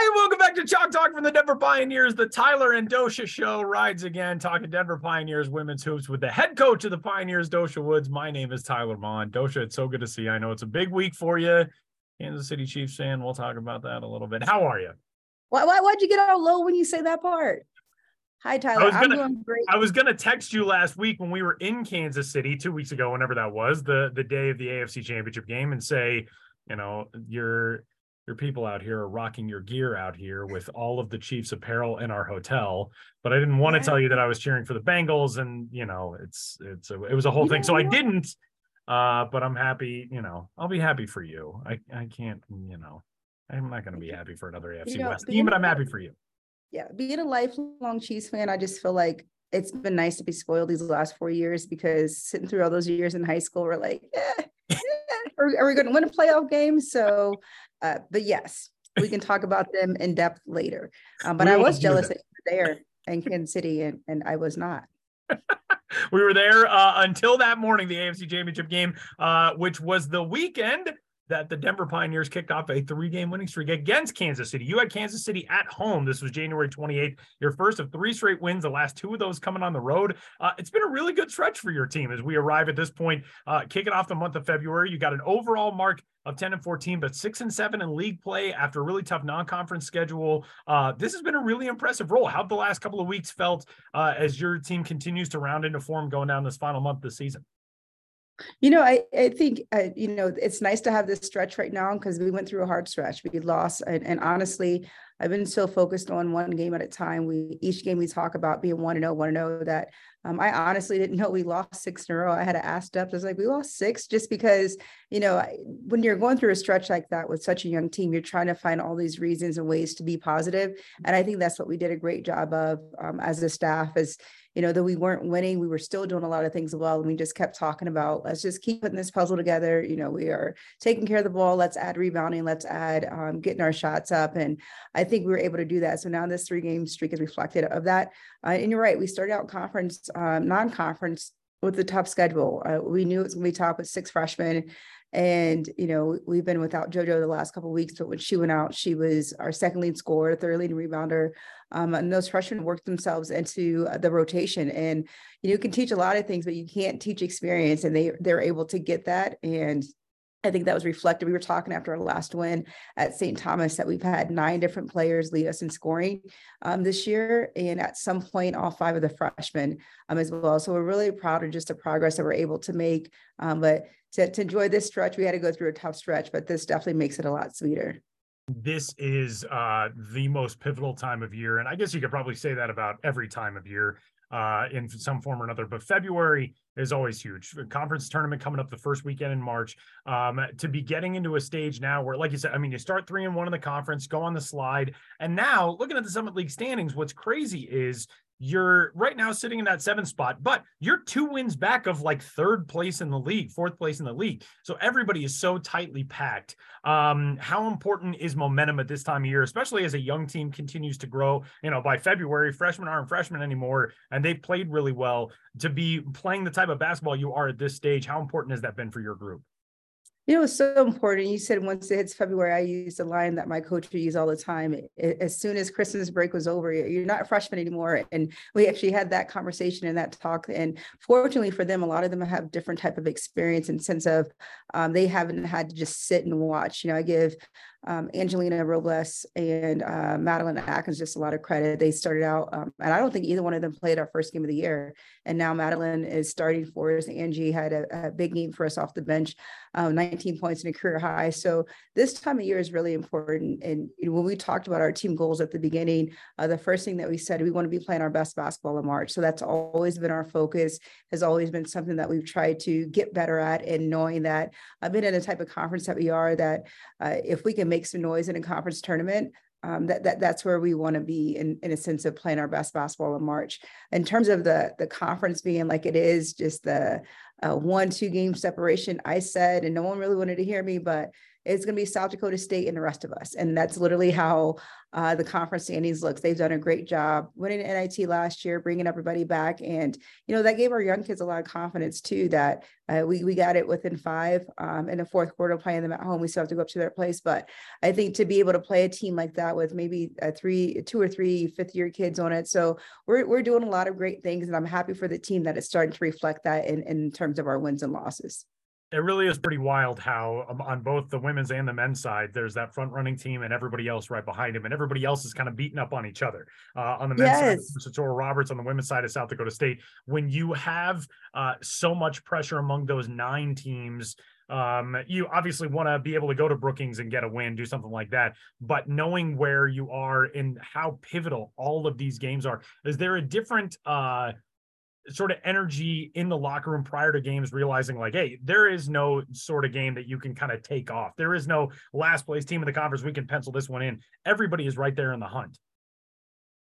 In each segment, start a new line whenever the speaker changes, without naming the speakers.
Hey, welcome back to Chalk Talk from the Denver Pioneers. The Tyler and Doshia show rides again, talking Denver Pioneers women's hoops with the head coach of the Pioneers, Doshia Woods. My name is Tyler Mon. Doshia, it's so good to see you. I know it's a big week for you. Kansas City Chiefs fan. We'll talk about that a little bit. How are you?
Why, why, why'd you get all low when you say that part? Hi, Tyler.
I am doing great. I was gonna text you last week when we were in Kansas City two weeks ago, whenever that was, the the day of the AFC Championship game, and say, you know, you're your people out here are rocking your gear out here with all of the Chiefs apparel in our hotel. But I didn't want to tell you that I was cheering for the Bengals, and you know, it's it's a, it was a whole thing. So I didn't. Uh, but I'm happy. You know, I'll be happy for you. I I can't. You know, I'm not going to be happy for another AFC you know, West team, but I'm happy for you.
Yeah, being a lifelong Chiefs fan, I just feel like it's been nice to be spoiled these last four years because sitting through all those years in high school, we're like, yeah, yeah. Are, are, we going to win a playoff game? So uh, but yes, we can talk about them in depth later. Um, but I was jealous that. that you were there in Kansas City, and, and I was not.
we were there uh, until that morning, the AFC Championship game, uh, which was the weekend that the Denver Pioneers kicked off a three game winning streak against Kansas City. You had Kansas City at home. This was January 28th, your first of three straight wins, the last two of those coming on the road. Uh, it's been a really good stretch for your team as we arrive at this point, uh, kicking off the month of February. You got an overall mark of 10 and 14, but six and seven in league play after a really tough non conference schedule. Uh, this has been a really impressive role. How the last couple of weeks felt uh, as your team continues to round into form going down this final month of the season?
You know, I, I think, uh, you know, it's nice to have this stretch right now because we went through a hard stretch. We lost. And, and, honestly, I've been so focused on one game at a time. We Each game we talk about being 1 to 0, 1 to 0 that um, I honestly didn't know we lost six in a row. I had to ask depth. I was like, we lost six just because, you know, when you're going through a stretch like that with such a young team, you're trying to find all these reasons and ways to be positive. And I think that's what we did a great job of um, as a staff, is you know, that we weren't winning, we were still doing a lot of things well. And we just kept talking about, let's just keep putting this puzzle together. You know, we are taking care of the ball. Let's add rebounding. Let's add um, getting our shots up. And I think we were able to do that. So now this three game streak is reflected of that. Uh, and you're right. We started out conference, um, non-conference with a tough schedule. Uh, we knew it was going to be tough with six freshmen. And, you know, we've been without JoJo the last couple weeks, but when she went out, she was our second lead scorer, third lead rebounder. Um, and those freshmen worked themselves into uh, the rotation. And, you know, you can teach a lot of things, but you can't teach experience. And they, they're able to get that. And I think that was reflected. We were talking after our last win at St. Thomas that we've had nine different players lead us in scoring um, this year, and at some point, all five of the freshmen um, as well. So we're really proud of just the progress that we're able to make. Um, but to, to enjoy this stretch, we had to go through a tough stretch, but this definitely makes it a lot sweeter
this is uh, the most pivotal time of year. And I guess you could probably say that about every time of year uh, in some form or another. But February is always huge. Conference tournament coming up the first weekend in March. Um, to be getting into a stage now where, like you said, I mean, you start three and one in the conference, go on the slide, and now looking at the Summit League standings, what's crazy is you're right now sitting in that seventh spot, but you're two wins back of like third place in the league, fourth place in the league. So everybody is so tightly packed. Um, how important is momentum at this time of year, especially as a young team continues to grow? You know, by February, freshmen aren't freshmen anymore, and they've played really well. To be playing the type of basketball you are at this stage, how important has that been for your group?
You know, it's so important. You said once it hits February, I use a line that my coach would use all the time. As soon as Christmas break was over, you're not a freshman anymore. And we actually had that conversation and that talk. And fortunately for them, a lot of them have different type of experience and sense of um, they haven't had to just sit and watch. You know, I give um, Angelina Robles and uh, Madeline Atkins just a lot of credit. They started out, um, and I don't think either one of them played our first game of the year. And now Madeline is starting for us. Angie had a, a big game for us off the bench, um, 19 points in a career high. So this time of year is really important. And you know, when we talked about our team goals at the beginning, uh, the first thing that we said, we want to be playing our best basketball in March. So that's always been our focus, has always been something that we've tried to get better at. And knowing that I've been in a type of conference that we are, that uh, if we can make some noise in a conference tournament, um, that, that that's where we want to be in, in a sense of playing our best basketball in March. In terms of the the conference being like it is, just the uh, one two game separation. I said, and no one really wanted to hear me, but it's going to be South Dakota State and the rest of us. And that's literally how uh, the conference standings looks. They've done a great job winning NIT last year, bringing everybody back. And, you know, that gave our young kids a lot of confidence too, that uh, we, we got it within five um, in the fourth quarter playing them at home. We still have to go up to their place. But I think to be able to play a team like that with maybe a three, two or three fifth year kids on it. So we're, we're doing a lot of great things. And I'm happy for the team that it's starting to reflect that in, in terms of our wins and losses
it really is pretty wild how um, on both the women's and the men's side there's that front running team and everybody else right behind him and everybody else is kind of beating up on each other uh, on the men's yes. side Satora Roberts on the women's side of South Dakota State when you have uh, so much pressure among those nine teams um, you obviously want to be able to go to Brookings and get a win, do something like that. But knowing where you are and how pivotal all of these games are, is there a different uh, sort of energy in the locker room prior to games, realizing like, hey, there is no sort of game that you can kind of take off. There is no last place team in the conference. We can pencil this one in. Everybody is right there in the hunt.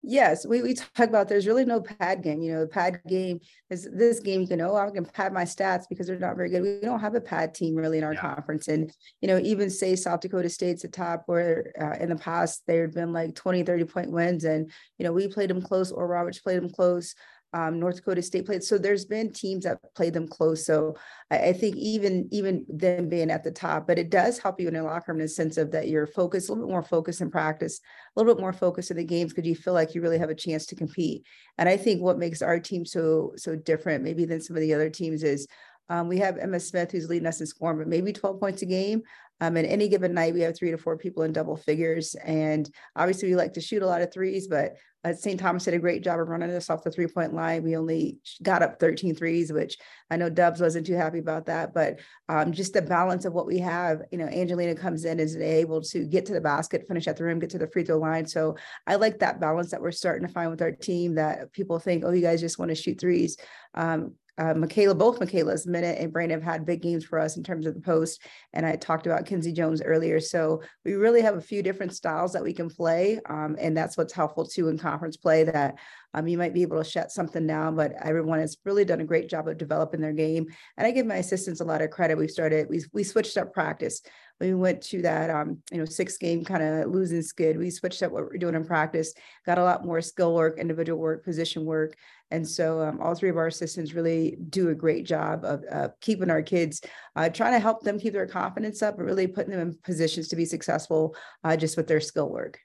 Yes, we, we talk about there's really no pad game. You know, the pad game is this game, you can oh I can pad my stats because they're not very good. We don't have a pad team really in our yeah. conference. And, you know, even say South Dakota State's the top where uh, in the past there had been like 20, 30 point wins. And, you know, we played them close or Roberts played them close um, North Dakota State played. So there's been teams that play them close. So I, I, think even even them being at the top, but it does help you in the locker room in the sense of that you're focused, a little bit more focused in practice, a little bit more focused in the games because you feel like you really have a chance to compete. And I think what makes our team so so different, maybe than some of the other teams, is um, we have Emma Smith who's leading us in scoring, but maybe 12 points a game. Um, and any given night, we have three to four people in double figures. And obviously, we like to shoot a lot of threes, but uh, St. Thomas did a great job of running us off the three point line. We only got up 13 threes, which I know Dubs wasn't too happy about that. But um, just the balance of what we have, you know, Angelina comes in is able to get to the basket, finish at the rim, get to the free throw line. So I like that balance that we're starting to find with our team that people think, oh, you guys just want to shoot threes. Um, uh, Michaela, both Michaela's Minute and Brandon have had big games for us in terms of the post. And I talked about Kinsey Jones earlier. So we really have a few different styles that we can play. Um, and that's what's helpful too in conference play that um, you might be able to shut something down, but everyone has really done a great job of developing their game. And I give my assistants a lot of credit. We've started, we, we switched up practice we went to that um, you know six game kind of losing skid we switched up what we're doing in practice got a lot more skill work individual work position work and so um, all three of our assistants really do a great job of uh, keeping our kids uh, trying to help them keep their confidence up and really putting them in positions to be successful uh, just with their skill work.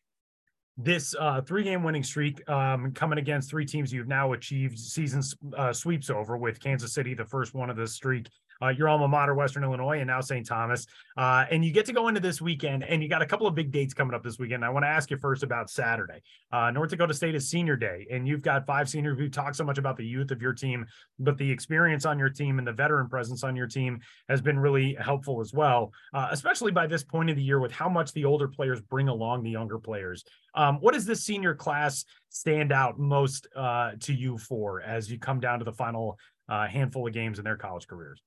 This uh, three game winning streak um, coming against three teams you've now achieved season uh, sweeps over with. Kansas City, the first one of the streak, uh, your alma mater, Western Illinois, and now St. Thomas. Uh, and you get to go into this weekend, and you got a couple of big dates coming up this weekend. I want to ask you first about Saturday. Uh, North Dakota State is senior day, and you've got five seniors who talk so much about the youth of your team, but the experience on your team and the veteran presence on your team has been really helpful as well, uh, especially by this point of the year with how much the older players bring along the younger players. Um, what does this senior class stand out most uh, to you for as you come down to the final uh, handful of games in their college careers?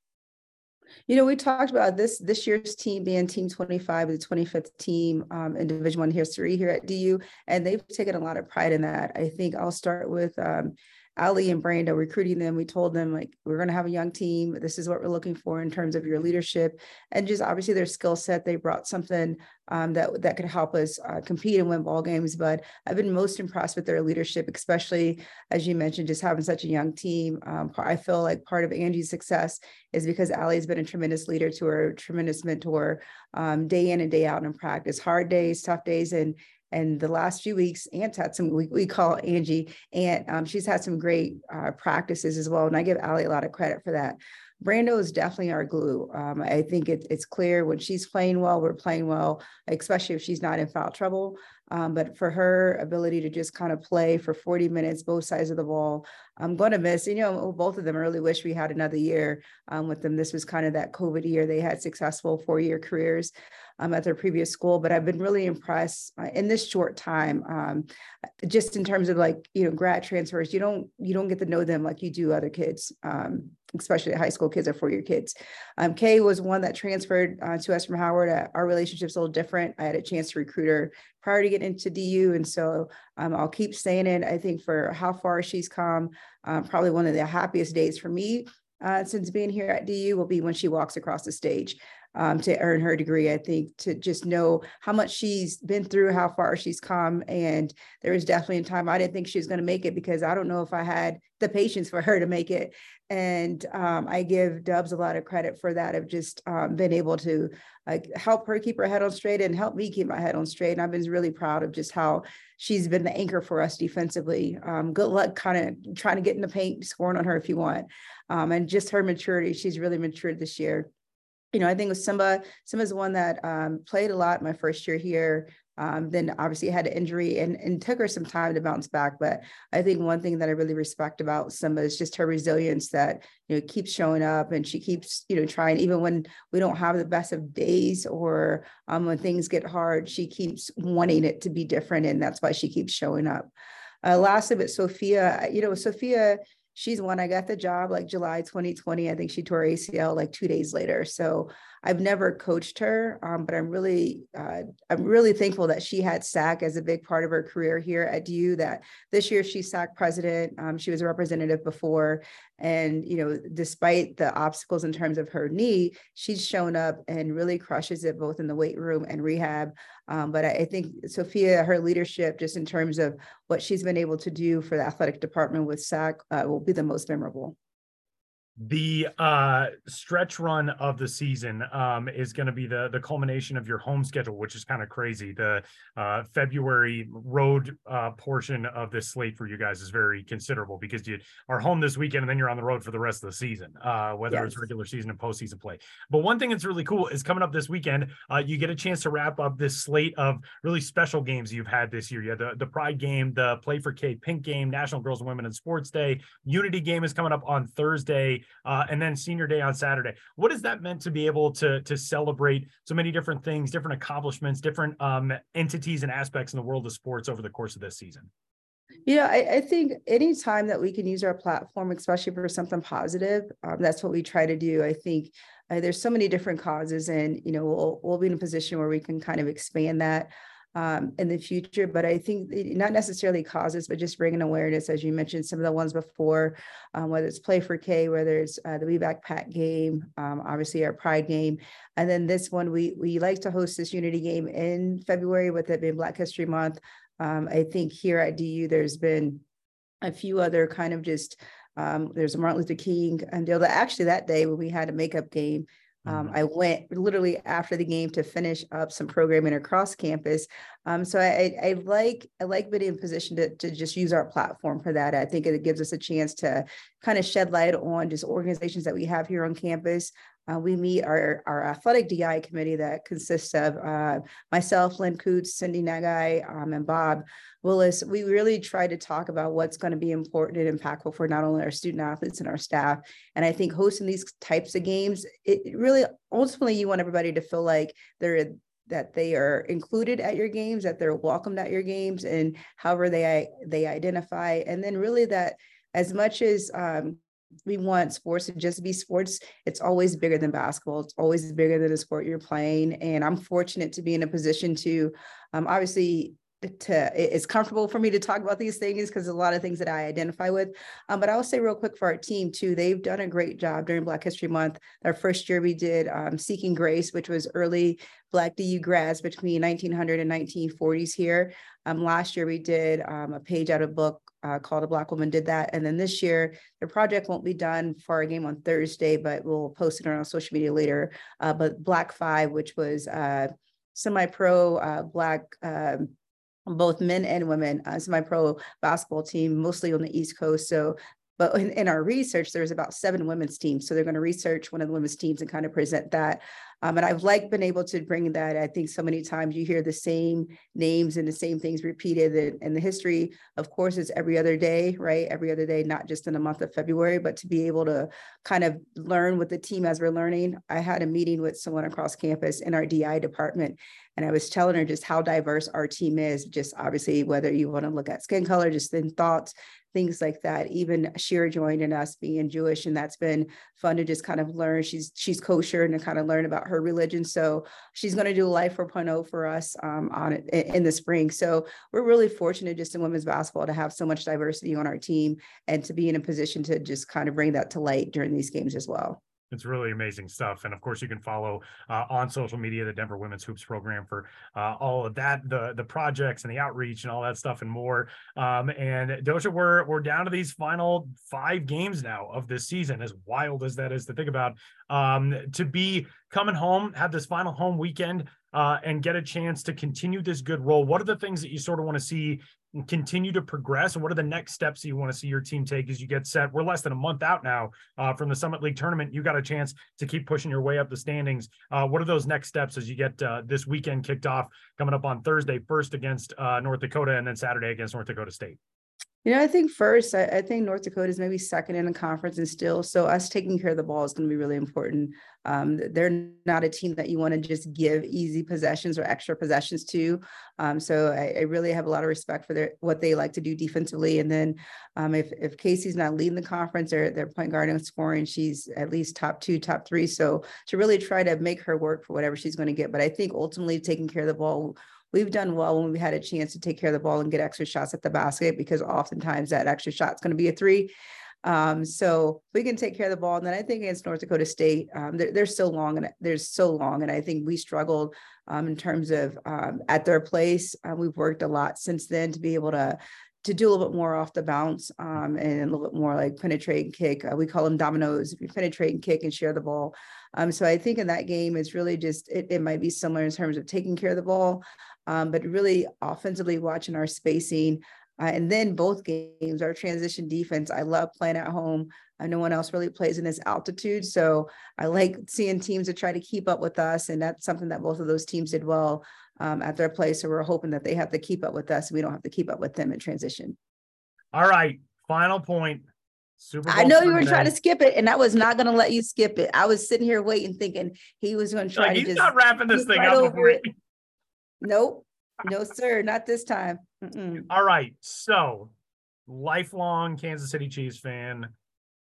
You know, we talked about this this year's team being Team 25, the 25th team um, in Division One history here at DU, and they've taken a lot of pride in that. I think I'll start with um, Ali and Brando recruiting them. We told them like we're going to have a young team. This is what we're looking for in terms of your leadership and just obviously their skill set. They brought something um, that that could help us uh, compete and win ball games. But I've been most impressed with their leadership, especially as you mentioned, just having such a young team. Um, I feel like part of Angie's success is because Ali's been a tremendous leader to her, tremendous mentor, um, day in and day out in practice, hard days, tough days, and and the last few weeks, Aunt's had some, we, we call Angie, and um, she's had some great uh, practices as well. And I give Ali a lot of credit for that. Brando is definitely our glue. Um, I think it, it's clear when she's playing well, we're playing well, especially if she's not in foul trouble. Um, but for her ability to just kind of play for 40 minutes, both sides of the ball, I'm going to miss. You know, both of them I really wish we had another year um, with them. This was kind of that COVID year. They had successful four year careers um, at their previous school, but I've been really impressed uh, in this short time, um, just in terms of like you know grad transfers. You don't you don't get to know them like you do other kids, um, especially high school kids or four year kids. Um, Kay was one that transferred uh, to us from Howard. Uh, our relationship's a little different. I had a chance to recruit her prior to getting into DU, and so um, I'll keep saying it. I think for how far she's come, um, probably one of the happiest days for me uh, since being here at DU will be when she walks across the stage. um, to earn her degree. I think to just know how much she's been through, how far she's come. And there was definitely a time I didn't think she was going to make it because I don't know if I had the patience for her to make it. And um, I give Dubs a lot of credit for that, of just um, been able to uh, help her keep her head on straight and help me keep my head on straight. And I've been really proud of just how she's been the anchor for us defensively. Um, good luck kind of trying to get in the paint, scoring on her if you want. Um, and just her maturity, she's really matured this year you know, I think with Simba, Simba's the one that um, played a lot my first year here. Um, then obviously had an injury and, and took her some time to bounce back. But I think one thing that I really respect about Simba is just her resilience that, you know, keeps showing up and she keeps, you know, trying, even when we don't have the best of days or um, when things get hard, she keeps wanting it to be different. And that's why she keeps showing up. Uh, last of it, Sophia, you know, Sophia, she's one I got the job like July 2020. I think she tore ACL like two days later. So I've never coached her, um, but I'm really uh, I'm really thankful that she had SAC as a big part of her career here at DU. That this year she's SAC president. Um, she was a representative before, and you know, despite the obstacles in terms of her knee, she's shown up and really crushes it both in the weight room and rehab. Um, but I, I, think Sophia, her leadership, just in terms of what she's been able to do for the athletic department with SAC, uh, will be the most memorable
the uh stretch run of the season um is going to be the the culmination of your home schedule which is kind of crazy. The uh february road uh portion of this slate for you guys is very considerable because you are home this weekend and then you're on the road for the rest of the season uh whether yes. it's regular season and postseason play. But one thing that's really cool is coming up this weekend uh you get a chance to wrap up this slate of really special games you've had this year. You had the, the pride game the play for k pink game national girls and women in sports day. Unity game is coming up on thursday uh, and then senior day on Saturday. What has that meant to be able to to celebrate so many different things, different accomplishments, different um, entities and aspects in the world of sports over the course of this season?
You know, I, I think anytime that we can use our platform, especially for something positive, um, that's what we try to do. I think uh, there's so many different causes, and you know, we'll we'll be in a position where we can kind of expand that um, in the future. But I think not necessarily causes, but just bringing awareness, as you mentioned, some of the ones before, um, whether it's Play for K, whether it's uh, the We Back Pack game, um, obviously our Pride game, and then this one we we like to host this Unity game in February with it being Black History Month. Um, I think here at DU there's been a few other kind of just um, there's Martin Luther King and deal that actually that day when we had a makeup game, um, mm-hmm. I went literally after the game to finish up some programming across campus. Um, so I, I, like I like being in position to, to just use our platform for that. I think it gives us a chance to kind of shed light on just organizations that we have here on campus. Uh, we meet our, our athletic DI committee that consists of uh, myself, Lynn Coots, Cindy Nagai, um, and Bob Willis. We really try to talk about what's going to be important and impactful for not only our student athletes and our staff. And I think hosting these types of games, it really ultimately you want everybody to feel like they're that they are included at your games, that they're welcomed at your games, and however they they identify, and then really that as much as um, we want sports to just be sports. It's always bigger than basketball. It's always bigger than the sport you're playing. And I'm fortunate to be in a position to um, obviously to it's comfortable for me to talk about these things because a lot of things that I identify with. Um, but I will say real quick for our team too, they've done a great job during Black History Month. Our first year we did um, Seeking Grace, which was early Black DU grads between 1900 and 1940s here. Um, last year we did um, a page out of book uh, called a Black Woman did that. And then this year, the project won't be done for our game on Thursday, but we'll post it on our social media later. Uh, but Black Five, which was uh, semi-pro uh, Black, um, both men and women, uh, my pro basketball team, mostly on the East Coast. So but in, in, our research, there's about seven women's teams. So they're going to research one of the women's teams and kind of present that. Um, and I've like been able to bring that. I think so many times you hear the same names and the same things repeated. And the history, of course, is every other day, right? Every other day, not just in the month of February, but to be able to kind of learn with the team as we're learning. I had a meeting with someone across campus in our DI department, and I was telling her just how diverse our team is, just obviously whether you want to look at skin color, just in thoughts, things like that. Even Shira in us being Jewish, and that's been fun to just kind of learn. She's she's kosher and to kind of learn about her religion. So she's going to do Life 4.0 for us um, on it in the spring. So we're really fortunate just in women's basketball to have so much diversity on our team and to be in a position to just kind of bring that to light during these games as well.
It's really amazing stuff. And of course, you can follow uh, on social media the Denver Women's Hoops program for uh, all of that, the the projects and the outreach and all that stuff and more. Um, and Doshia, we're we're down to these final five games now of this season. As wild as that is to think about, um, to be coming home, have this final home weekend, uh, and get a chance to continue this good role. What are the things that you sort of want to see continue to progress? And what are the next steps that you want to see your team take as you get set? We're less than a month out now uh, from the summit league tournament. You got a chance to keep pushing your way up the standings. Uh, what are those next steps as you get uh, this weekend kicked off coming up on thursday first against uh, north dakota and then saturday against north dakota state
you know, I think first, I, I, think North Dakota is maybe second in the conference and still. So us taking care of the ball is going to be really important. Um, they're not a team that you want to just give easy possessions or extra possessions to. Um, so I, I, really have a lot of respect for their what they like to do defensively. And then um, if if Casey's not leading the conference, or their point guard and scoring, she's at least top two, top three. So to really try to make her work for whatever she's going to get. But I think ultimately taking care of the ball we've done well when we had a chance to take care of the ball and get extra shots at the basket because oftentimes that extra shot is going to be a three. Um, so we can take care of the ball. And then I think against North Dakota State, um, they're, they're so long and there's so long. And I think we struggled um, in terms of um, at their place. Uh, we've worked a lot since then to be able to to do a little bit more off the bounce um, and a little bit more like penetrate and kick. Uh, we call them dominoes. If you penetrate and kick and share the ball. Um, so I think in that game, it's really just it, it might be similar in terms of taking care of the ball, um, but really offensively watching our spacing. Uh, and then both games, our transition defense, I love playing at home. Uh, no one else really plays in this altitude. So I like seeing teams that try to keep up with us. And that's something that both of those teams did well um, at their place. So we're hoping that they have to keep up with us. We don't have to keep up with them in transition.
All right. Final point.
Super I know you were trying to skip it, and I was not going to let you skip it. I was sitting here waiting, thinking he was going to try like, to
he's
just
not wrapping this thing right up.
Nope. No, sir. Not this time.
Mm-mm. All right. So, lifelong Kansas City Chiefs fan.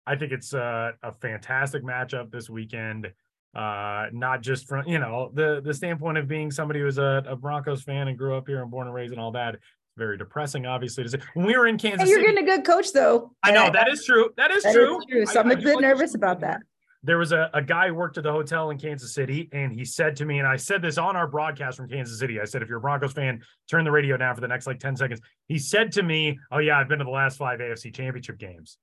I think it's a, a fantastic matchup this weekend. Uh, not just from you know the the standpoint of being somebody who's a, a Broncos fan and grew up here and born and raised and all that. It's very depressing, obviously, to say. When we were in Kansas,
hey, you're
City,
getting a good coach, though.
I know that is true. That is that true. Is
true. So I, I'm a bit nervous about that
there was a, a guy who worked at the hotel in Kansas City, and he said to me, and I said this on our broadcast from Kansas City. I said, if you're a Broncos fan, turn the radio down for the next like 10 seconds. He said to me, Oh, yeah, I've been to the last five AFC championship games.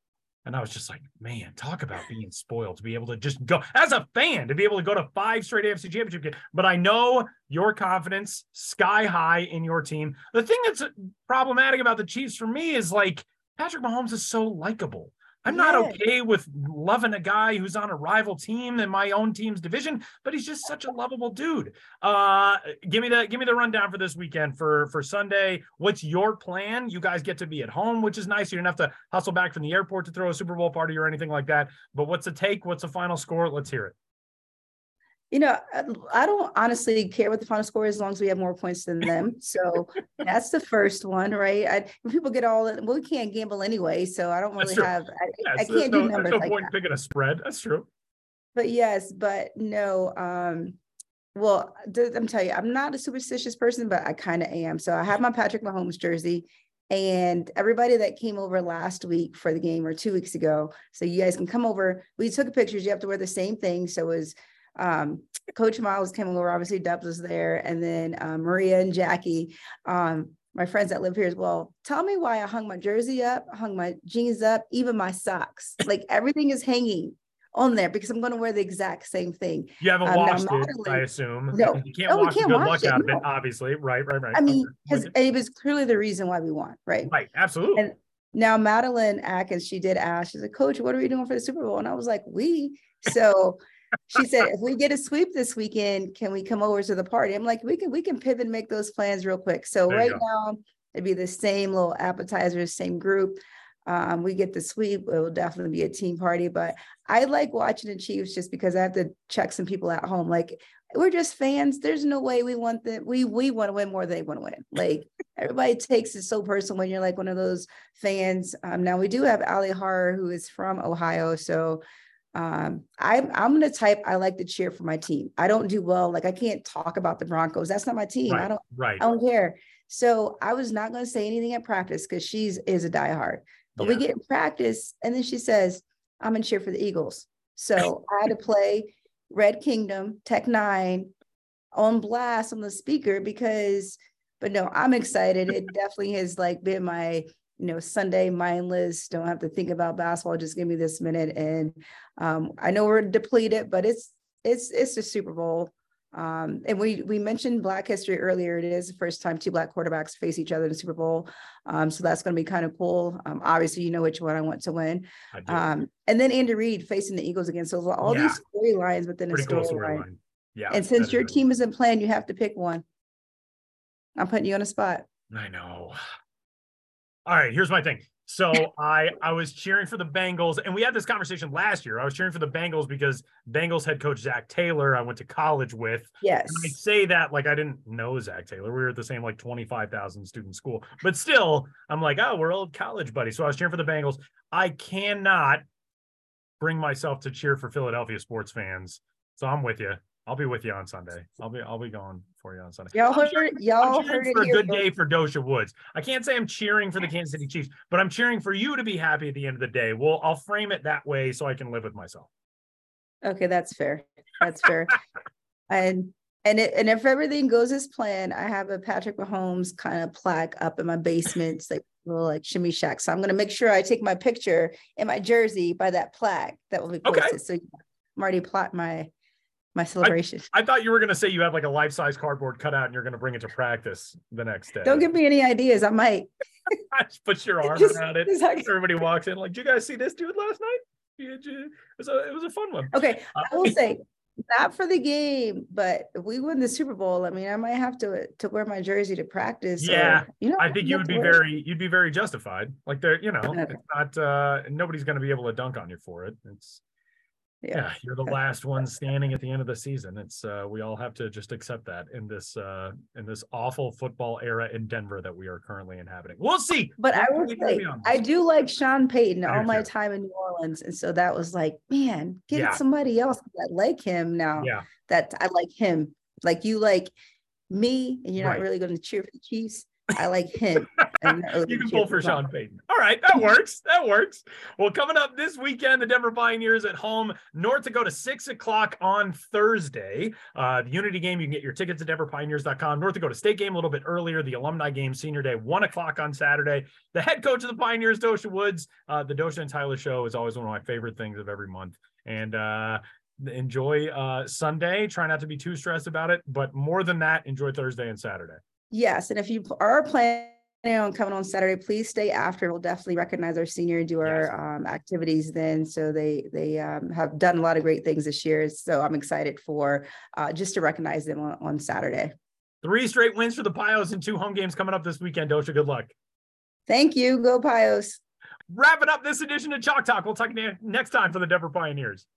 And I was just like, man, talk about being spoiled to be able to just go as a fan to be able to go to five straight AFC championship games. But I know your confidence sky high in your team. The thing that's problematic about the Chiefs for me is like Patrick Mahomes is so likable. I'm not okay with loving a guy who's on a rival team in my own team's division, but he's just such a lovable dude. Uh, give me the give me the rundown for this weekend for for Sunday. What's your plan? You guys get to be at home, which is nice. You don't have to hustle back from the airport to throw a Super Bowl party or anything like that. But what's the take? What's the final score? Let's hear it
you know, I don't honestly care what the final score is as long as we have more points than them. So that's the first one, right? I, when people get all, well, we can't gamble anyway, so I don't really have. I, yes, I can't do no, numbers.
no
like
point
that.
picking a spread. That's true.
But yes, but no. Um, well, I'm telling you, I'm not a superstitious person, but I kind of am. So I have my Patrick Mahomes jersey. And everybody that came over last week for the game or two weeks ago, so you guys can come over. We took pictures. You have to wear the same thing. So it was um, Coach Miles came over, obviously Dubs was there, and then uh, Maria and Jackie, um, my friends that live here as well. Tell me why I hung my jersey up, hung my jeans up, even my socks. Like everything is hanging on there because I'm going to wear the exact same thing.
You haven't um, washed it, I assume. No, you can't oh, wash can't the good luck it, out of no. it, obviously. Right, right, right.
I mean, because okay. it was clearly the reason why we won, right?
Right, absolutely.
And now Madeline Atkins, she did ask, she's like, Coach, what are we doing for the Super Bowl? And I was like, we. So she said, if we get a sweep this weekend, can we come over to the party? I'm like, we can we can pivot and make those plans real quick. So there right now it'd be the same little appetizers, same group. Um, we get the sweep, it will definitely be a team party. But I like watching the Chiefs just because I have to check some people at home. Like we're just fans. There's no way we want that. We we want to win more than they want to win. Like everybody takes it so personal when you're like one of those fans. Um, now we do have Ali Har, who is from Ohio, so um, I'm I'm gonna type I like to cheer for my team. I don't do well, like I can't talk about the Broncos. That's not my team.
Right,
I don't
right.
I don't care. So I was not gonna say anything at practice because she's is a diehard. But yeah. we get in practice, and then she says, I'm gonna cheer for the Eagles. So I had to play Red Kingdom, Tech N9ne on blast on the speaker because, but no, I'm excited. It definitely has like been my, you know, Sunday mindless. Don't have to think about basketball. Just give me this minute. And um, I know we're depleted, but it's it's it's a Super Bowl. Um, and we we mentioned Black History earlier. It is the first time two Black quarterbacks face each other in the Super Bowl, um, so that's going to be kind of cool. Um, obviously, you know which one I want to win. Um, and then Andy Reid facing the Eagles again. So all yeah. these storylines within Pretty a storyline. Cool story yeah. And since your team isn't playing, you have to pick one. I'm putting you on a spot.
I know. All right, here's my thing. So I I was cheering for the Bengals, and we had this conversation last year. I was cheering for the Bengals because Bengals head coach Zac Taylor I went to college with.
Yes.
And I say that like I didn't know Zac Taylor. We were at the same like 25,000 student school. But still, I'm like, oh, we're old college buddies. So I was cheering for the Bengals. I cannot bring myself to cheer for Philadelphia sports fans. So I'm with you. I'll be with you on Sunday. I'll be I'll be going for you on Sunday.
Y'all heard cheering, y'all heard
for a good day for Doshia Woods. I can't say I'm cheering for the Kansas City Chiefs, but I'm cheering for you to be happy at the end of the day. Well, I'll frame it that way so I can live with myself.
Okay, that's fair. That's fair. and and it, and if everything goes as planned, I have a Patrick Mahomes kind of plaque up in my basement. It's like little like shimmy shack. So I'm gonna make sure I take my picture in my jersey by that plaque that will be posted. Okay. So I'm already plot my my celebration.
I, I, thought you were going to say you had like a life size cardboard cutout and you're going to bring it to practice the next day.
Don't give me any ideas. I might.
put your arm just, around it. Like, Everybody walks in like, "Do you guys see this dude last night? Did you? It was a, it was a fun one."
Okay, uh, I will say not for the game, but if we win the Super Bowl, I mean, I might have to to wear my jersey to practice.
Yeah, or, you know, I think you would be very you'd be very justified. Like there, you know, okay. it's not uh nobody's going to be able to dunk on you for it. It's yeah. yeah. you're the last one standing at the end of the season it's uh we all have to just accept that in this uh in this awful football era in denver that we are currently inhabiting we'll see
but i would say i do like sean payton all my time in new orleans and so that was like man get yeah. somebody else that like him now
yeah
that i like him like you like me and you're right. not really going to cheer for the chiefs I like him.
you can pull for Sean Payton. All right, that works. That works. Well, coming up this weekend, the Denver Pioneers at home, North Dakota, six o'clock on Thursday. Uh, the Unity game, you can get your tickets at denverpioneers.com. North Dakota State game a little bit earlier. The alumni game, senior day, one o'clock on Saturday. The head coach of the Pioneers, Doshia Woods. Uh, the Doshia and Tyler show is always one of my favorite things of every month. And uh, enjoy uh, Sunday. Try not to be too stressed about it, but more than that, enjoy Thursday and Saturday.
Yes, and if you are planning on coming on Saturday, please stay after. We'll definitely recognize our senior and do our um, activities then. So they they um, have done a lot of great things this year. So I'm excited for uh, just to recognize them on, on Saturday.
Three straight wins for the Pios and two home games coming up this weekend. Doshia, good luck.
Thank you. Go Pios.
Wrapping up this edition of Chalk Talk. We'll talk to you next time for the Denver Pioneers.